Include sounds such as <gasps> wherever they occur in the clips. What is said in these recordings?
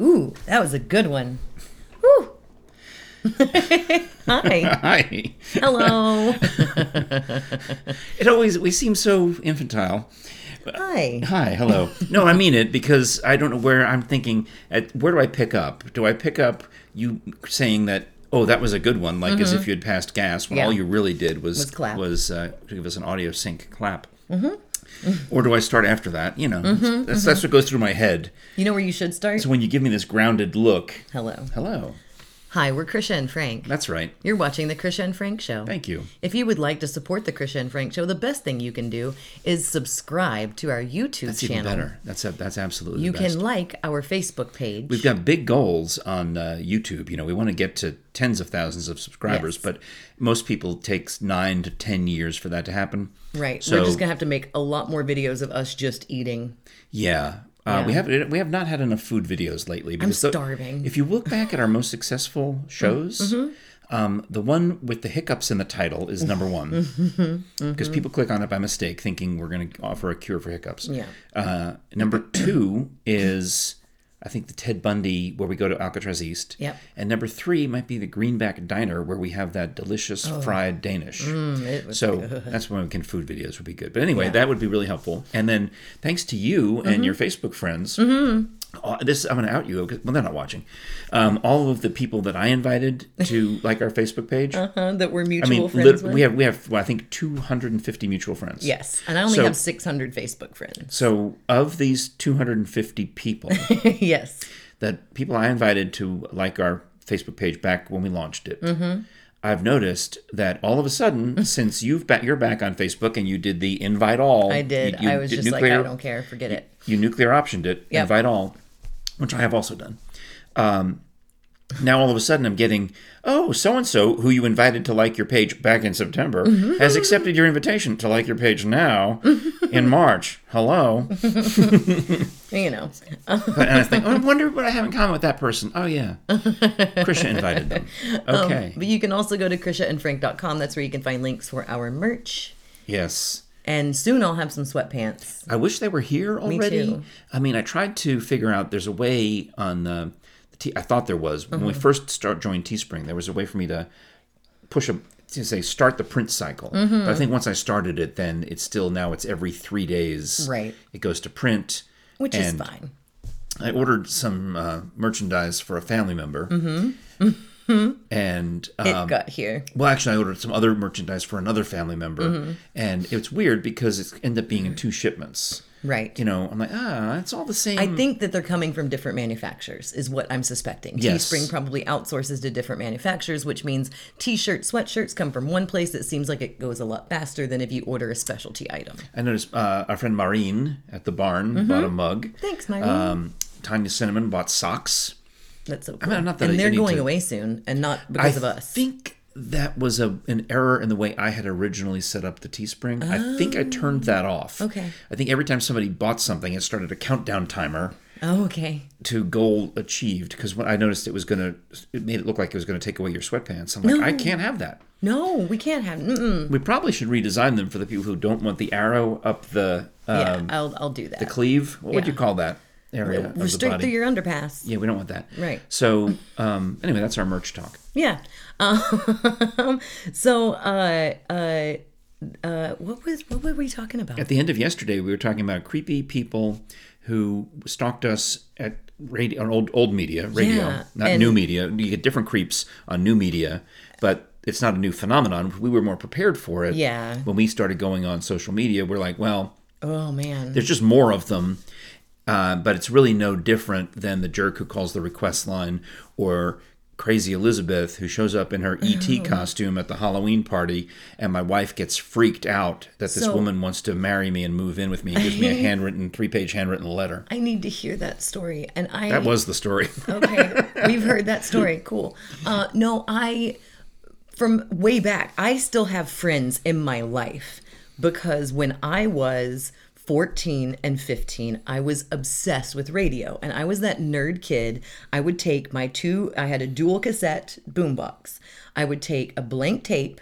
Ooh, that was a good one. Woo. <laughs> Hi. Hi. Hello. <laughs> It always we seem so infantile. Hi. Hi, hello. No, I mean it because I don't know where I'm thinking. At where do I pick up? Do I pick up you saying that? Oh, that was a good one, like as if you had passed gas when Mm-hmm. Yeah. all you really did was Was clap. was uh, give us an audio sync clap. Mm-hmm. Or do I start after that? You know, that's, mm-hmm, mm-hmm. that's what goes through my head. You know where you should start? So when you give me this grounded look, Hello. hello, Hi, we're Krisha and Frank. that's right. You're watching the Krisha and Frank Show. Thank you. If you would like to support the Krisha and Frank Show, the best thing you can do is subscribe to our YouTube That's channel. even better. That's a, that's absolutely You the best. can like our Facebook page. We've got big goals on uh, YouTube. You know, we want to get to tens of thousands of subscribers, Yes. but most people takes nine to ten years for that to happen. right. So we're just gonna have to make a lot more videos of us just eating. yeah, uh, we have we have not had enough food videos lately. because the- starving. Mm-hmm. if you look back at our most successful shows. Um, the one with the hiccups in the title is number one <laughs> Mm-hmm. because people click on it by mistake, thinking we're going to offer a cure for hiccups. Yeah. Uh, number two is, I think, the Ted Bundy where we go to Alcatraz East. Yep. And number three might be the Greenback Diner where we have that delicious fried Danish. Oh. Mm, so <laughs> that's when we can food videos would be good. But anyway, that would be really helpful. And then thanks to you and your Mm-hmm. Facebook friends. Uh, This I'm going to out you. Well, they're not watching. Um, all of the people that I invited to <laughs> like our Facebook page. uh, that we're I mutual mean, friends lit- with. we have we have well, I think 250 mutual friends. yes, and I only So- have 600 Facebook friends. So of these 250 people, <laughs> yes. that people I invited to like our Facebook page back when we launched it, Mm-hmm. I've noticed that all of a sudden, <laughs> since you've back, you're back on Facebook and you did the invite all, I did. You, you I was did just like, I don't care. Forget it. You nuclear optioned it, Yep. invite all, which I have also done. Um, now all of a sudden I'm getting, oh, so and so who you invited to like your page back in September Mm-hmm. has accepted your invitation to like your page now in <laughs> March. Hello. <laughs> You know. and I think, oh, I wonder what I have in common with that person. Oh yeah, Krisha invited them. <laughs> Okay. But you can also go to krishaandfrank.com. That's where you can find links for our merch. yes. And soon I'll have some sweatpants. I wish they were here already. too. I mean, I tried to figure out. There's a way on the. the T, I thought there was when we Mm-hmm. first start joined Teespring. There was a way for me to push a to say start the print cycle. But I Mm-hmm. think once I started it, then it's still now it's every three days. Right. It goes to print. Which is fine. I ordered some uh, merchandise for a family member. <laughs> And It um, got here. well, actually, I ordered some other merchandise for another family member, Mm-hmm. and it's weird because it's ended up being in two shipments. Right. You know, I'm like, ah, it's all the same. I think that they're coming from different manufacturers, is what I'm suspecting. Yes. Teespring probably outsources to different manufacturers, which means t-shirts, sweatshirts come from one place. It seems like it goes a lot faster than if you order a specialty item. I noticed uh, our friend Maureen at the barn Mm-hmm. bought a mug. Thanks, Maureen. Um, Tanya Cinnamon bought socks. That's so cool. mean, not that and I they're need going to- away soon, and not because I of us. I think that was a an error in the way I had originally set up the Teespring. I think I turned that off. Oh. Okay. I think every time somebody bought something, it started a countdown timer oh, okay. to goal achieved. Because when I noticed it was gonna, it made it look like it was gonna take away your sweatpants. I'm like, I can't have that. No, we can't have. Mm-mm. We probably should redesign them for the people who don't want the arrow up the um, Yeah, I'll I'll do that. the cleave. What would you call that area Restrict body? through your underpass. yeah, we don't want that. Right. So um, anyway, that's our merch talk. Yeah. <laughs> Um, so, uh, uh, uh, what was what were we talking about? At the end of yesterday, we were talking about creepy people who stalked us at radio on old old media, radio, Yeah, not new media. You get different creeps on new media, but it's not a new phenomenon. We were more prepared for it. Yeah. When we started going on social media, we're like, well, Oh man. there's just more of them. Uh, but it's really no different than the jerk who calls the request line or crazy Elizabeth who shows up in her ET Oh. costume at the Halloween party and my wife gets freaked out that this So- woman wants to marry me and move in with me and gives me a <laughs> handwritten three-page handwritten letter. I need to hear that story. And I That was the story. <laughs> okay. We've heard that story. Cool. Uh, no, I from way back. I still have friends in my life because when I was 14 and 15, I was obsessed with radio. And I was that nerd kid. I would take my two, I had a dual cassette boombox. I would take a blank tape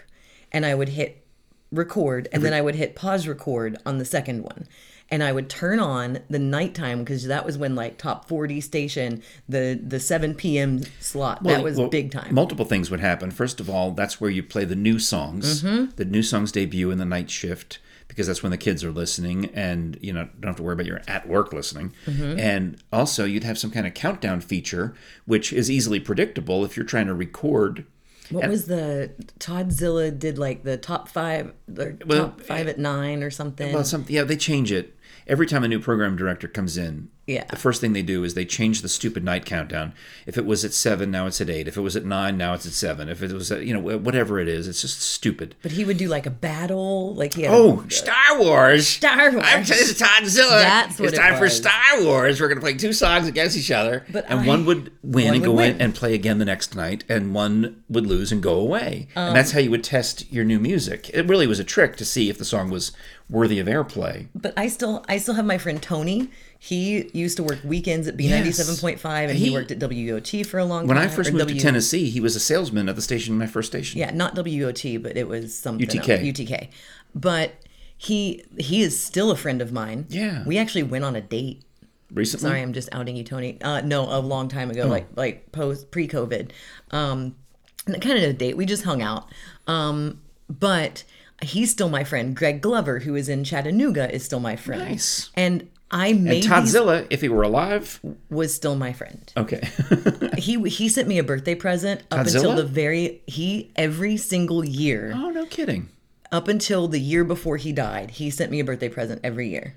and I would hit record and then I would hit pause record on the second one. and I would turn on the nighttime because that was when like top 40 station, the the 7 p.m. slot. that was well, big time. Multiple things would happen. First of all, that's where you play the new songs. Mm-hmm. The new songs debut in the night shift because that's when the kids are listening, and you know don't have to worry about your at work listening. Mm-hmm. And also, you'd have some kind of countdown feature, which is easily predictable if you're trying to record. what was the Toddzilla did like the top 5 or Well, top 5 at 9 or something. Well, some yeah, they change it every time a new program director comes in. Yeah. The first thing they do is they change the stupid night countdown. If it was at seven, now it's at eight. If it was at nine, now it's at seven. If it was at, you know whatever it is, it's just stupid. but he would do like a battle, like he Oh, Star Wars! Star Wars. I'm, this is Godzilla. That's what it's it time for. Star Wars. We're going to play two songs against each other, But and I- one would win one and would go win. in and play again the next night, and one would lose and go away. Um, and that's how you would test your new music. It really was a trick to see if the song was worthy of airplay. But I still I still have my friend Tony. He used to work weekends at B ninety seven point five, and he, He- worked at WOT for a long When time. When I first moved W- to Tennessee, he was a salesman at the station, my first station. yeah, not WOT, but it was something UTK. else, UTK. But he he is still a friend of mine. Yeah. we actually went on a date. Recently, Sorry, I'm just outing you, Tony. Uh, no, a long time ago, like like post pre COVID, um, kind of a date. We just hung out. Um, but he's still my friend. Greg Glover, who is in Chattanooga, is still my friend. Nice. And I made these, Toddzilla, if he were alive, was still my friend. okay. <laughs> He he sent me a birthday present up until the very he every single year oh, no kidding. up until the year before he died. He sent me a birthday present every year.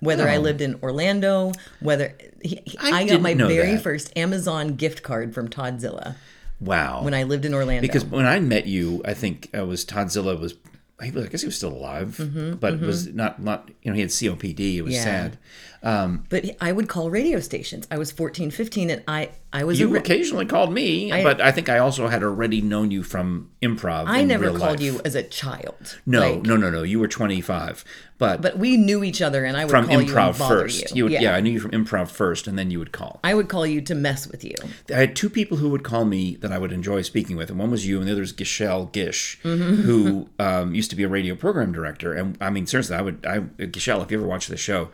Whether I Oh. lived in Orlando, whether he, he- I I, got my very that. first Amazon gift card from Toddzilla Wow. when I lived in Orlando. Because when I met you, I think uh, was Toddzilla was. I I guess he was still alive, but was not not you know he had COPD. It was Mm-hmm, Yeah. sad. But I would call radio stations. I was 14, 15 and I I was You ra- occasionally called me, but I think I also had already known you from improv. I never called life. you as a child. No, Like, no, no, no. You were 25, but, But we knew each other and I would from call you improv and first. you. would, yeah. I knew you from improv first, and then you would call. I would call you to mess with you. I had two people who would call me that I would enjoy speaking with, and one was you, and the other was Giselle Gish, Mm-hmm. who um, used to be a radio program director. And I mean, seriously, I would, I Giselle, if you ever watch the show,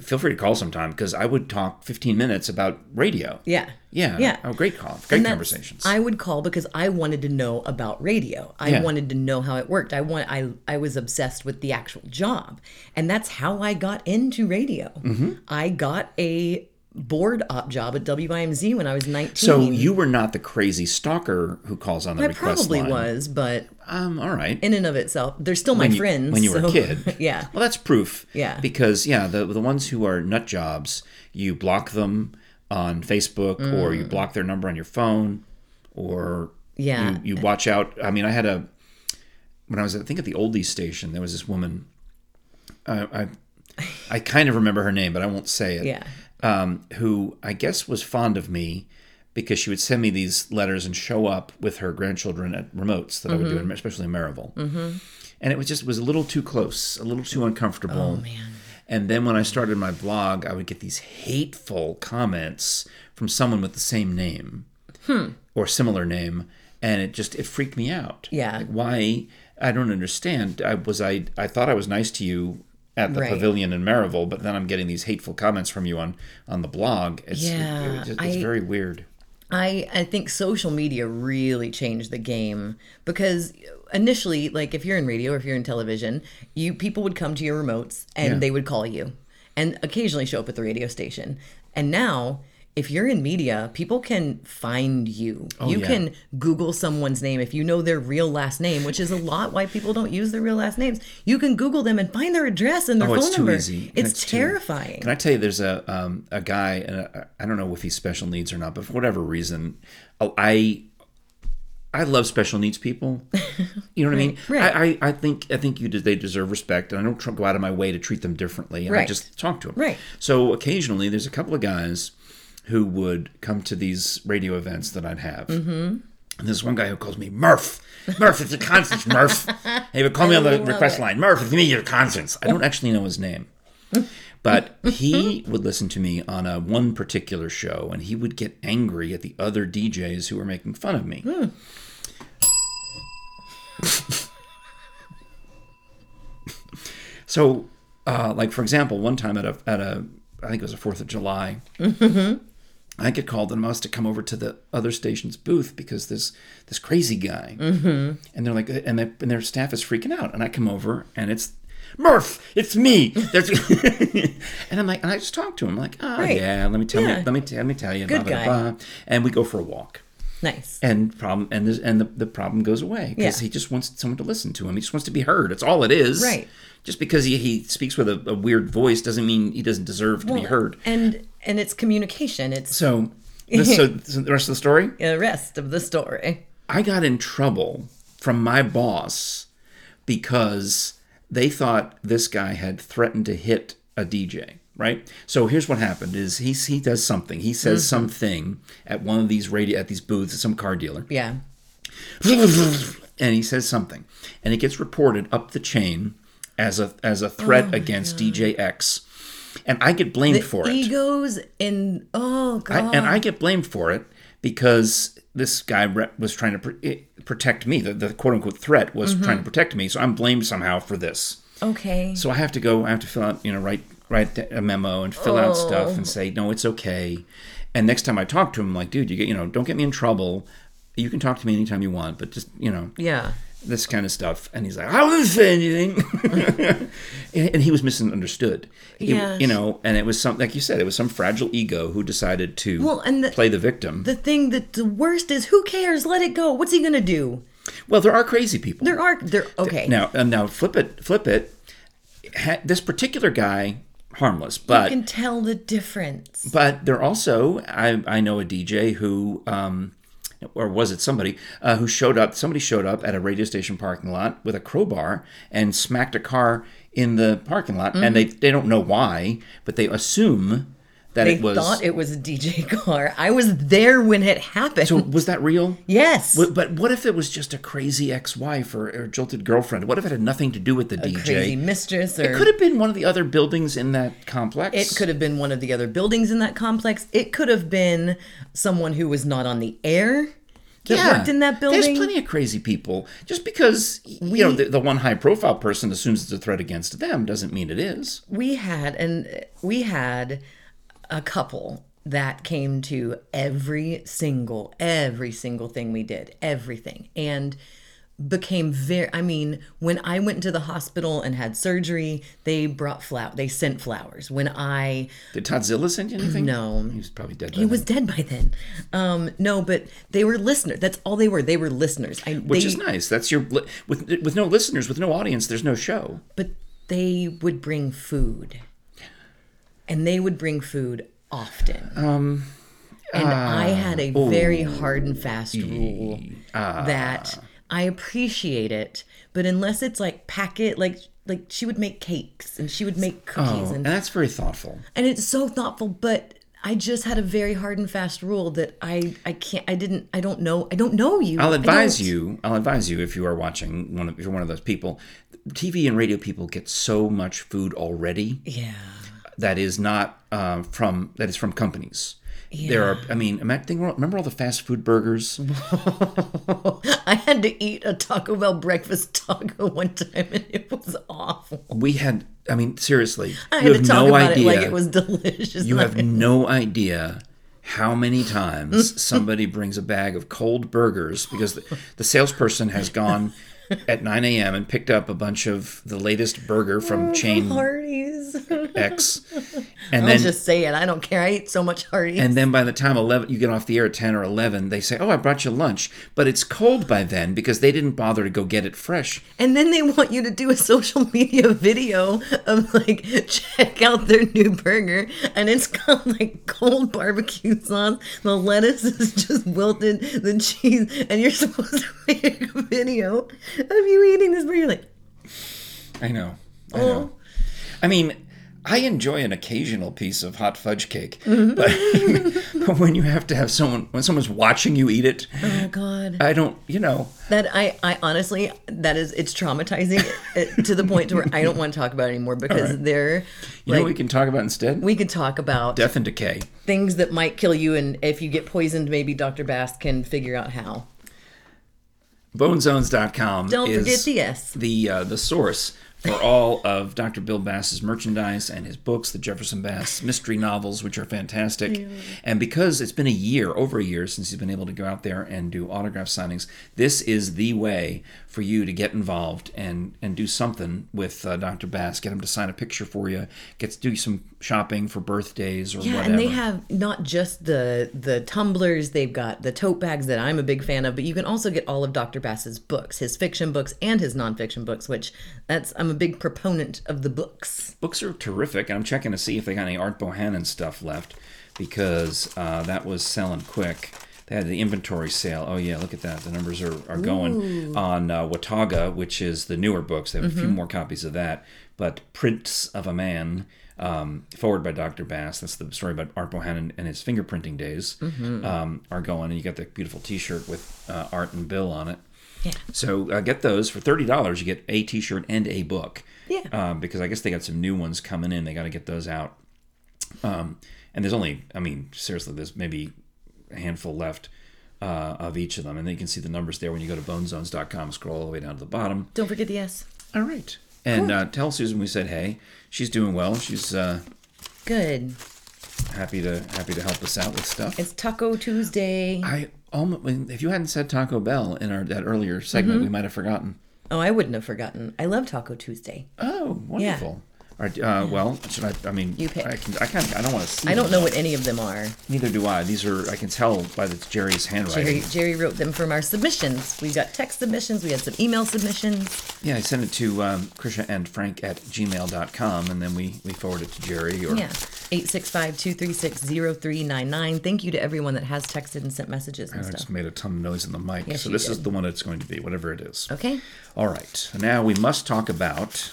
feel free to call sometime because I would talk 15 minutes about radio. Yeah. Yeah, Yeah. Oh, great call, great conversations. I would call because I wanted to know about radio. I Yeah. wanted to know how it worked. I want I I was obsessed with the actual job. And that's how I got into radio. Mm-hmm. I got a board op job at WIMZ when I was 19. so you were not the crazy stalker who calls on the I request probably line. was, but Um, all right. in and of itself, they're still my when you, friends. when you were so- a kid. <laughs> yeah. Well, that's proof. Yeah. Because yeah, the the ones who are nut jobs, you block them on Facebook or Mm. you block their number on your phone, or Yeah. you, you watch out. I mean, I had a when I was I think at the oldies station, there was this woman. I I, I kind of remember her name, but I won't say it. Yeah. Um, who I guess was fond of me because she would send me these letters and show up with her grandchildren at remotes that I would do, Mm-hmm. especially in Maryville. Mm-hmm. And it was just was a little too close, a little too uncomfortable. Oh man. And then when I started my blog, I would get these hateful comments from someone with the same name Hmm. or similar name, and it just it freaked me out. Yeah. Like, why? I don't understand. I was I I thought I was nice to you at the Right. pavilion in Maryville, but then I'm getting these hateful comments from you on on the blog. It's, Yeah, it just- it's I- very weird. I I think social media really changed the game because initially, like if you're in radio or if you're in television, you people would come to your remotes and Yeah. they would call you, and occasionally show up at the radio station. And now, if you're in media, people can find you. you Oh, yeah. can Google someone's name if you know their real last name, which is a lot why people don't use their real last names. You can Google them and find their address and their Oh, phone it's too number. easy. It's, It's too- terrifying. Can I tell you, there's a um, a guy, and uh, I don't know if he's special needs or not, but for whatever reason, oh, I I love special needs people. <laughs> You know what I mean? right. I, I, I think I think you they deserve respect, and I don't go out of my way to treat them differently. And I just talk to them. Right. So occasionally, there's a couple of guys who would come to these radio events that I'd have. Mm-hmm. And there's one guy who calls me Murph. Murph, it's a Constance, Murph. And he would call me on the request it. line. Murph, it's me, your Constance. I don't actually know his name. But he <laughs> would listen to me on a one particular show, and he would get angry at the other DJs who were making fun of me. <laughs> so uh, like for example, one time at a at a I think it was a Fourth of July. I get called and I must to come over to the other station's booth because this this crazy guy, mm-hmm. and they're like, and, they, and their staff is freaking out, and I come over and it's Murph, it's me. There's, <laughs> and I'm like, and I just talk to him like, oh Right. yeah, let me tell Yeah. me, let me let me tell you, Good blah, blah, guy. blah. and we go for a walk Nice. and problem and and the, the problem goes away because Yeah. he just wants someone to listen to him. He just wants to be heard. It's all it is. Right. Just because he, he speaks with a, a weird voice doesn't mean he doesn't deserve to be heard. And and it's communication. It's So, this, so, <laughs> so the rest of the story, the rest of the story. I got in trouble from my boss because they thought this guy had threatened to hit a DJ. Right. So here's what happened: is he he does something. He says Mm-hmm. something at one of these radio at these booths at some car dealer. Yeah. <laughs> and he says something, and it gets reported up the chain as a as a threat against DJ X, and I get blamed for it. Egos and oh I, god. and I get blamed for it because this guy re- was trying to pr- eh, protect me. The, the quote unquote threat was Mm-hmm. trying to protect me, so I'm blamed somehow for this. okay. So I have to go. I have to fill out, you know, write write a memo and fill out stuff Oh. and say no, it's okay. And next time I talk to him, I'm like, dude, you get, you know, don't get me in trouble. You can talk to me anytime you want, but just, you know, yeah. This kind of stuff. And he's like, I wasn't say anything. and, <laughs> and he was misunderstood. He- Yes. you know, and it was some, like you said, it was some fragile ego who decided to Well, and the- play the victim. The thing that the worst is who cares? Let it go. What's he gonna do? well, there are crazy people. There are there okay. Now, now flip it, flip it. This particular guy, harmless, but you can tell the difference. but there also I I know a DJ who um or was it somebody uh, who showed up somebody showed up at a radio station parking lot with a crowbar and smacked a car in the parking lot. And they they don't know why but they assume that They it was thought it was a DJ car. I was there when it happened. so was that real yes. But- but what if it was just a crazy ex-wife or, or jilted girlfriend what if it had nothing to do with the DJ Crazy mistress or it could have been one of the other buildings in that complex It could have been one of the other buildings in that complex. It could have been someone who was not on the air that worked in that building. There's plenty of crazy people. Just because you know the, the one high profile person assumes it's a threat against them doesn't mean it is. we had and we had a couple that came to every single every single thing we did everything and became very i mean when i went into the hospital and had surgery they brought flower they sent flowers when i Did Toddzilla send you anything? No. he was probably dead. By he was dead by then um no but they were listeners that's all they were they were listeners I, which they, is nice. That's your with with no listeners, with no audience. There's no show. but they would bring food and they would bring food often um and i had a very hard and fast rule that i appreciate it but unless it's like packet like like she would make cakes and she would make cookies Oh, and and that's very thoughtful. and it's so thoughtful but i just had a very hard and fast rule that i i can't i didn't i don't know i don't know you I'll advise you. I'll advise you if you are watching one of if you're one of those people. TV and radio people get so much food already. yeah that is not uh, from that is from companies. There are, I mean, remember all the fast food burgers? <laughs> I had to eat a Taco Bell breakfast taco <laughs> one time and it was awful. We had, I mean, seriously, I you had have to talk no about idea. it like it was <laughs> delicious. you have no idea how many times somebody brings a bag of cold burgers because the, the salesperson has gone at 9 a.m. and picked up a bunch of the latest burger from oh, chain Hardee's. X, <laughs> and I'll then just say it. I don't care. I eat so much Hardee's. And then by the time 11, you get off the air at 10 or 11, they say, Oh, I brought you lunch. But it's cold by then because they didn't bother to go get it fresh. And then they want you to do a social media video of like, check out their new burger. And it's got like cold barbecue sauce. The lettuce is just wilted, the cheese. And you're supposed to make a video <laughs> of you eating this burger. You're like, I know. I Oh. know. I mean, I enjoy an occasional piece of hot fudge cake. <laughs> Mm-hmm. But, <laughs> but when you have to have someone, when someone's watching you eat it, oh God. I don't, you know. That I, I honestly, that is, it's traumatizing uh, to the point to where I don't want to talk about it anymore because right. they're You know like, what we can talk about instead? we could talk about Death and decay. things that might kill you, and if you get poisoned, maybe Dr. Bass can figure out how. Bonezones.com Don't is forget the S. the uh, the source for all of Dr. Bill Bass's merchandise and his books, the Jefferson Bass mystery novels, which are fantastic. And because it's been a year, over a year, since he's been able to go out there and do autograph signings, this is the way for you to get involved and and do something with uh, Dr. Bass. Get him to sign a picture for you. Get to do some shopping for birthdays or Yeah, whatever. and they have not just the the tumblers, they've got the tote bags that I'm a big fan of, but you can also get all of Dr. Bass's books, his fiction books and his nonfiction books, which that's I'm a big proponent of the books. books are terrific. I'm checking to see if they got any Art Bohannon stuff left because uh, that was selling quick. They had the inventory sale. Oh yeah, look at that. The numbers are, are going on uh, Wataga, which is the newer books. They have a few more copies of that. But Prince of a Man, um, forward by Dr. Bass. That's the story about Art Bohannon and his fingerprinting days. Um, are going, and you got the beautiful T-shirt with uh, Art and Bill on it. Yeah. So uh, get those for thirty dollars. You get a T-shirt and a book. Yeah. Um, because I guess they got some new ones coming in. They got to get those out. Um, and there's only, I mean, seriously, there's maybe a handful left uh, of each of them, and then you can see the numbers there when you go to bonezones.com. Scroll all the way down to the bottom. Don't forget the S. All right. And uh, tell Susan we said hey. She's doing well. She's uh, Good. happy to happy to help us out with stuff. It's Taco Tuesday. I almost, if you hadn't said Taco Bell in our that earlier segment, mm-hmm. we might have forgotten. Oh, I wouldn't have forgotten. I love Taco Tuesday. Oh, wonderful. All right, uh, well, should I? I mean, You pick. I can. I kind. I don't want to see. I don't them. know what any of them are. Neither do I. These are. I can tell by the Jerry's handwriting. Jerry, Jerry wrote them from our submissions. We got text submissions, we had some email submissions. Yeah, I sent it to um, Krisha and Frank at gmail.com, and then we, we forward it to Jerry. Or Yeah. 865-236-0399. Thank you to everyone that has texted and sent messages and I stuff. just made a ton of noise in the mic. Yes, so you this is the one it's going to be, whatever it is. Okay. All right. Now we must talk about.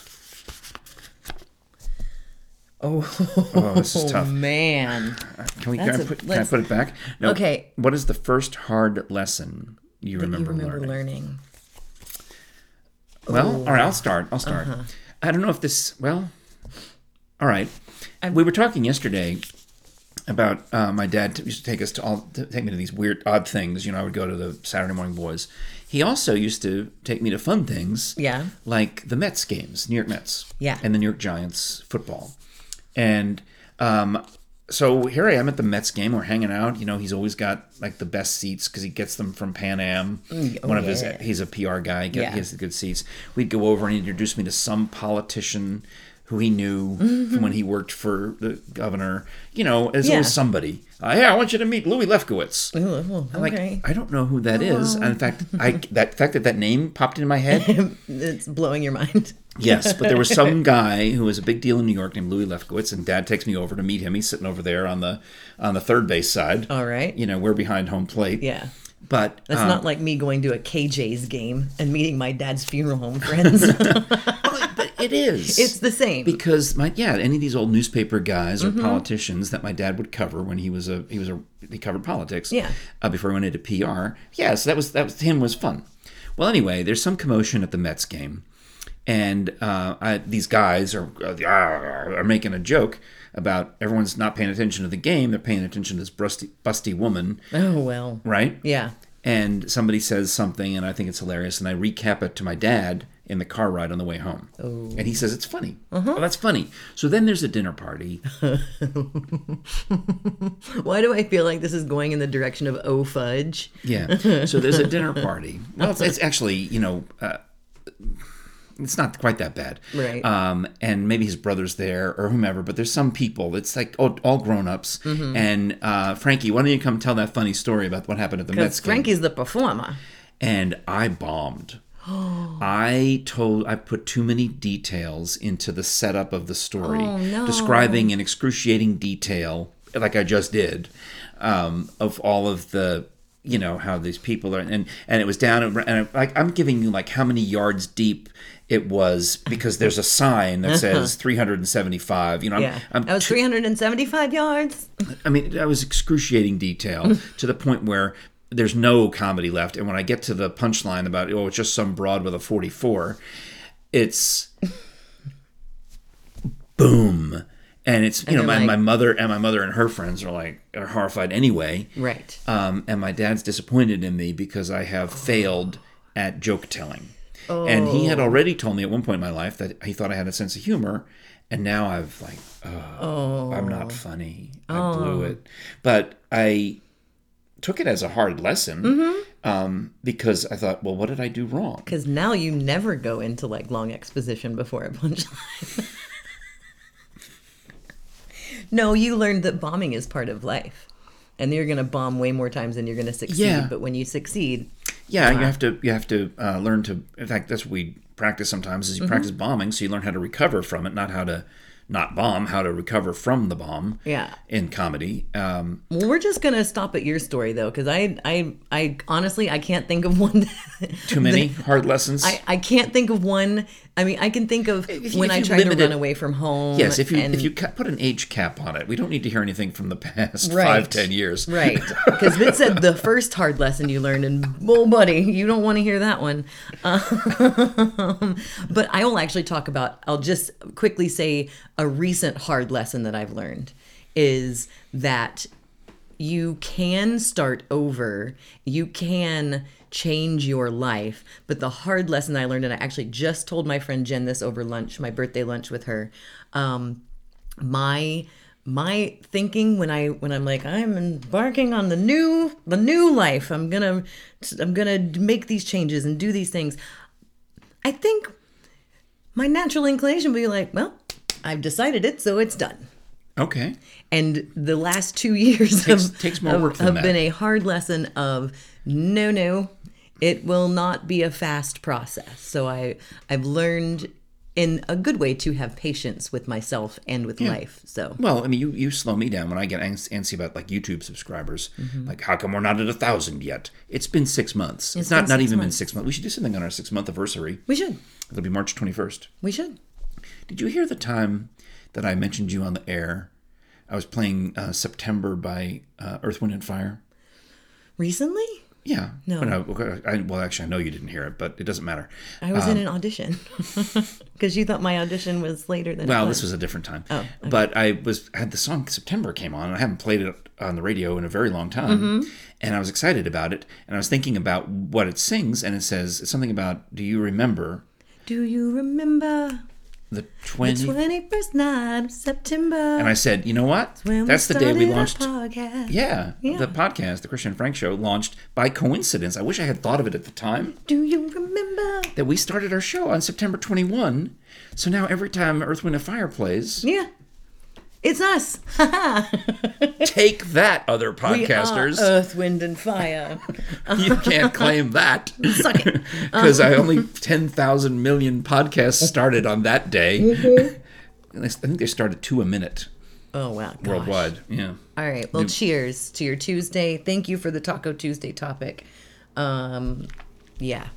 Oh, Oh, this is <laughs> tough. man. Can we? Can I, a- put, can I put it back? No. Okay. What is the first hard lesson you remember, you remember learning? learning. Well, all right, I'll start. I'll start. Uh-huh. I don't know if this. Well, all right. we were talking yesterday about uh, my dad used to take us to all to take me to these weird, odd things. You know, I would go to the Saturday Morning Boys. He also used to take me to fun things. Yeah. Like the Mets games, New York Mets. Yeah. And the New York Giants football, and um, so here I am at the Mets game. We're hanging out. You know, he's always got like the best seats because he gets them from Pan Am. oh, One of his, he's a PR guy. Get, Yeah. He has the good seats. We'd go over and he'd introduce me to some politician who he knew from when he worked for the governor. You know, as Yeah. always somebody. Uh, hey, I want you to meet Louis Lefkowitz. Ooh, I'm like, okay. I don't know who that is. And in fact, I that fact that that name popped into my head. <laughs> it's blowing your mind. Yes, but there was some <laughs> guy who was a big deal in New York named Louis Lefkowitz, and Dad takes me over to meet him. He's sitting over there on the on the third base side. All right. You know, we're behind home plate. Yeah. But That's um, not like me going to a KJ's game and meeting my dad's funeral home friends. <laughs> it is. it's the same. because my yeah, any of these old newspaper guys Mm-hmm. or politicians that my dad would cover when he was a he was a he covered politics. Yeah. Uh, before he went into PR. Yeah, so that was that was him was fun. Well, anyway, there's some commotion at the Mets game, and uh, I, these guys are uh, are making a joke about everyone's not paying attention to the game. They're paying attention to this busty, busty woman, oh, well. right? Yeah. and somebody says something and I think it's hilarious and I recap it to my dad in the car ride on the way home. Oh. And he says it's funny. Oh, that's funny. So then there's a dinner party. <laughs> Why do I feel like this is going in the direction of oh fudge? Yeah. So there's a dinner party. <laughs> Well, it's, it's actually, you know, uh, it's not quite that bad. Right. Um, and maybe his brother's there or whomever, but there's some people. It's like all, all grown ups. Mm-hmm. And uh, Frankie, why don't you come tell that funny story about what happened at the Mets game? Frankie's the performer. and I bombed. <gasps> I told I put too many details into the setup of the story, Oh, no. describing in excruciating detail, like I just did, um, of all of the you know how these people are, and and it was down and like I'm giving you like how many yards deep it was because there's a sign that says 375. You know, I'm, I'm that was 375 yards. I mean, that was excruciating detail <laughs> to the point where there's no comedy left. And when I get to the punchline about, oh, it's just some broad with a 44, it's boom. And it's, you know, my, like- my mother and my mother and her friends are like, are horrified anyway. Right. Um, and my dad's disappointed in me because I have failed at joke telling. And he had already told me at one point in my life that he thought I had a sense of humor. And now I've like, oh, I'm not funny. I blew it. But I took it as a hard lesson um, because I thought, well, what did I do wrong? Because now you never go into like long exposition before a punchline. <laughs> no, you learned that bombing is part of life. And you're going to bomb way more times than you're going to succeed. Yeah. But when you succeed, Yeah, you have to you have to uh, learn to. In fact, that's what we practice sometimes. Is you practice bombing, so you learn how to recover from it, not how to not bomb, how to recover from the bomb. Yeah. In comedy, um, well, we're just going to stop at your story though. Because I, I, I honestly, I can't think of one. <laughs> too many hard lessons. I, I can't think of one. I mean, I can think of If when if I tried to run it- away from home. yes, if you and- if you put an age cap on it, we don't need to hear anything from the past Right. five ten years. Right. <laughs> Because it said the first hard lesson you learned, and oh, buddy, you don't want to hear that one. Um, <laughs> but I will actually talk about, I'll just quickly say a recent hard lesson that I've learned is that you can start over, you can change your life. But the hard lesson I learned, and I actually just told my friend Jen this over lunch, my birthday lunch with her. Um, my my thinking when i when i'm like i'm embarking on the new the new life i'm gonna i'm gonna make these changes and do these things i think my natural inclination would be like well i've decided it so it's done Okay. and the last two <laughs> years Takes- have, takes more have- work have that. been a hard lesson of no no it will not be a fast process so i i've learned in a good way to have patience with myself and with life so Well, I mean, you, you slow me down when I get antsy about like YouTube subscribers. Mm-hmm. Like, how come we're not at a thousand yet? It's been six months. It's, been not not even been six months. We should do something on our six month anniversary. we should It'll be March twenty first. we should Did you hear the time that I mentioned you on the air? I was playing uh, September by uh, Earth, Wind, and Fire. recently Yeah. No. Well, I, well, actually, I know you didn't hear it, but it doesn't matter. i was in an audition <laughs> because you thought my audition was later than Well, it this was a different time. Oh, But I was had the song September came on. And I haven't played it on the radio in a very long time, Mm-hmm. and I was excited about it. And I was thinking about what it sings, and it says it's something about Do you remember do you remember the the twenty? 21st night of september And I said, you know what? That's the day we launched. podcast. Yeah, Yeah. the podcast, the Krisha and Frank Show, launched by coincidence. I wish I had thought of it at the time do you remember that we started our show on September 21. So now every time Earth, Wind, and Fire plays, yeah it's us <laughs> <laughs> take that, other We are podcasters. earth wind and fire <laughs> you can't claim that. Suck it. Because I only 10,000 million podcasts started on that day. Mm-hmm. I think they started two a minute oh wow gosh. worldwide. Yeah. All right. Well, cheers to your Tuesday. Thank you for the Taco Tuesday topic. Um, yeah.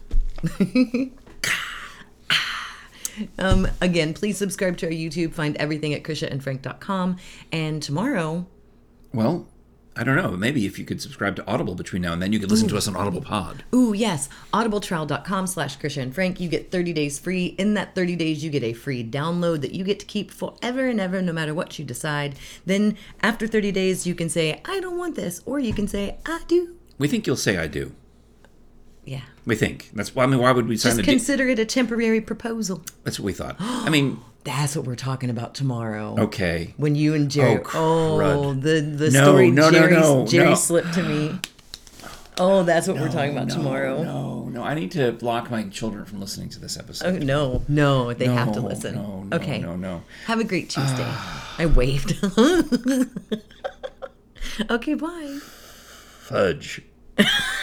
Um, again, please subscribe to our YouTube. Find everything at krishaandfrank.com. And tomorrow, Well, I don't know. Maybe if you could subscribe to Audible between now and then, you could listen to us on Audible Pod. ooh, yes, audibletrial.com slash Krisha and Frank. You get 30 days free. In that 30 days, you get a free download that you get to keep forever and ever, no matter what you decide. Then after 30 days, you can say, I don't want this, or you can say, I do. We think you'll say I do. Yeah. We think. That's why. I mean, why would we sign Just consider it a temporary proposal. That's what we thought. <gasps> I mean, That's what we're talking about tomorrow. okay. When you and Jerry, Oh, oh, the the No, story no, no, Jerry no, Jerry no. slipped to me. Oh, that's what we're talking about tomorrow. No, no. I need to block my children from listening to this episode. Oh, no, no, they have to listen. no, no, okay. no, no. Have a great ah. Tuesday. I waved. <laughs> okay, bye. Fudge. <laughs>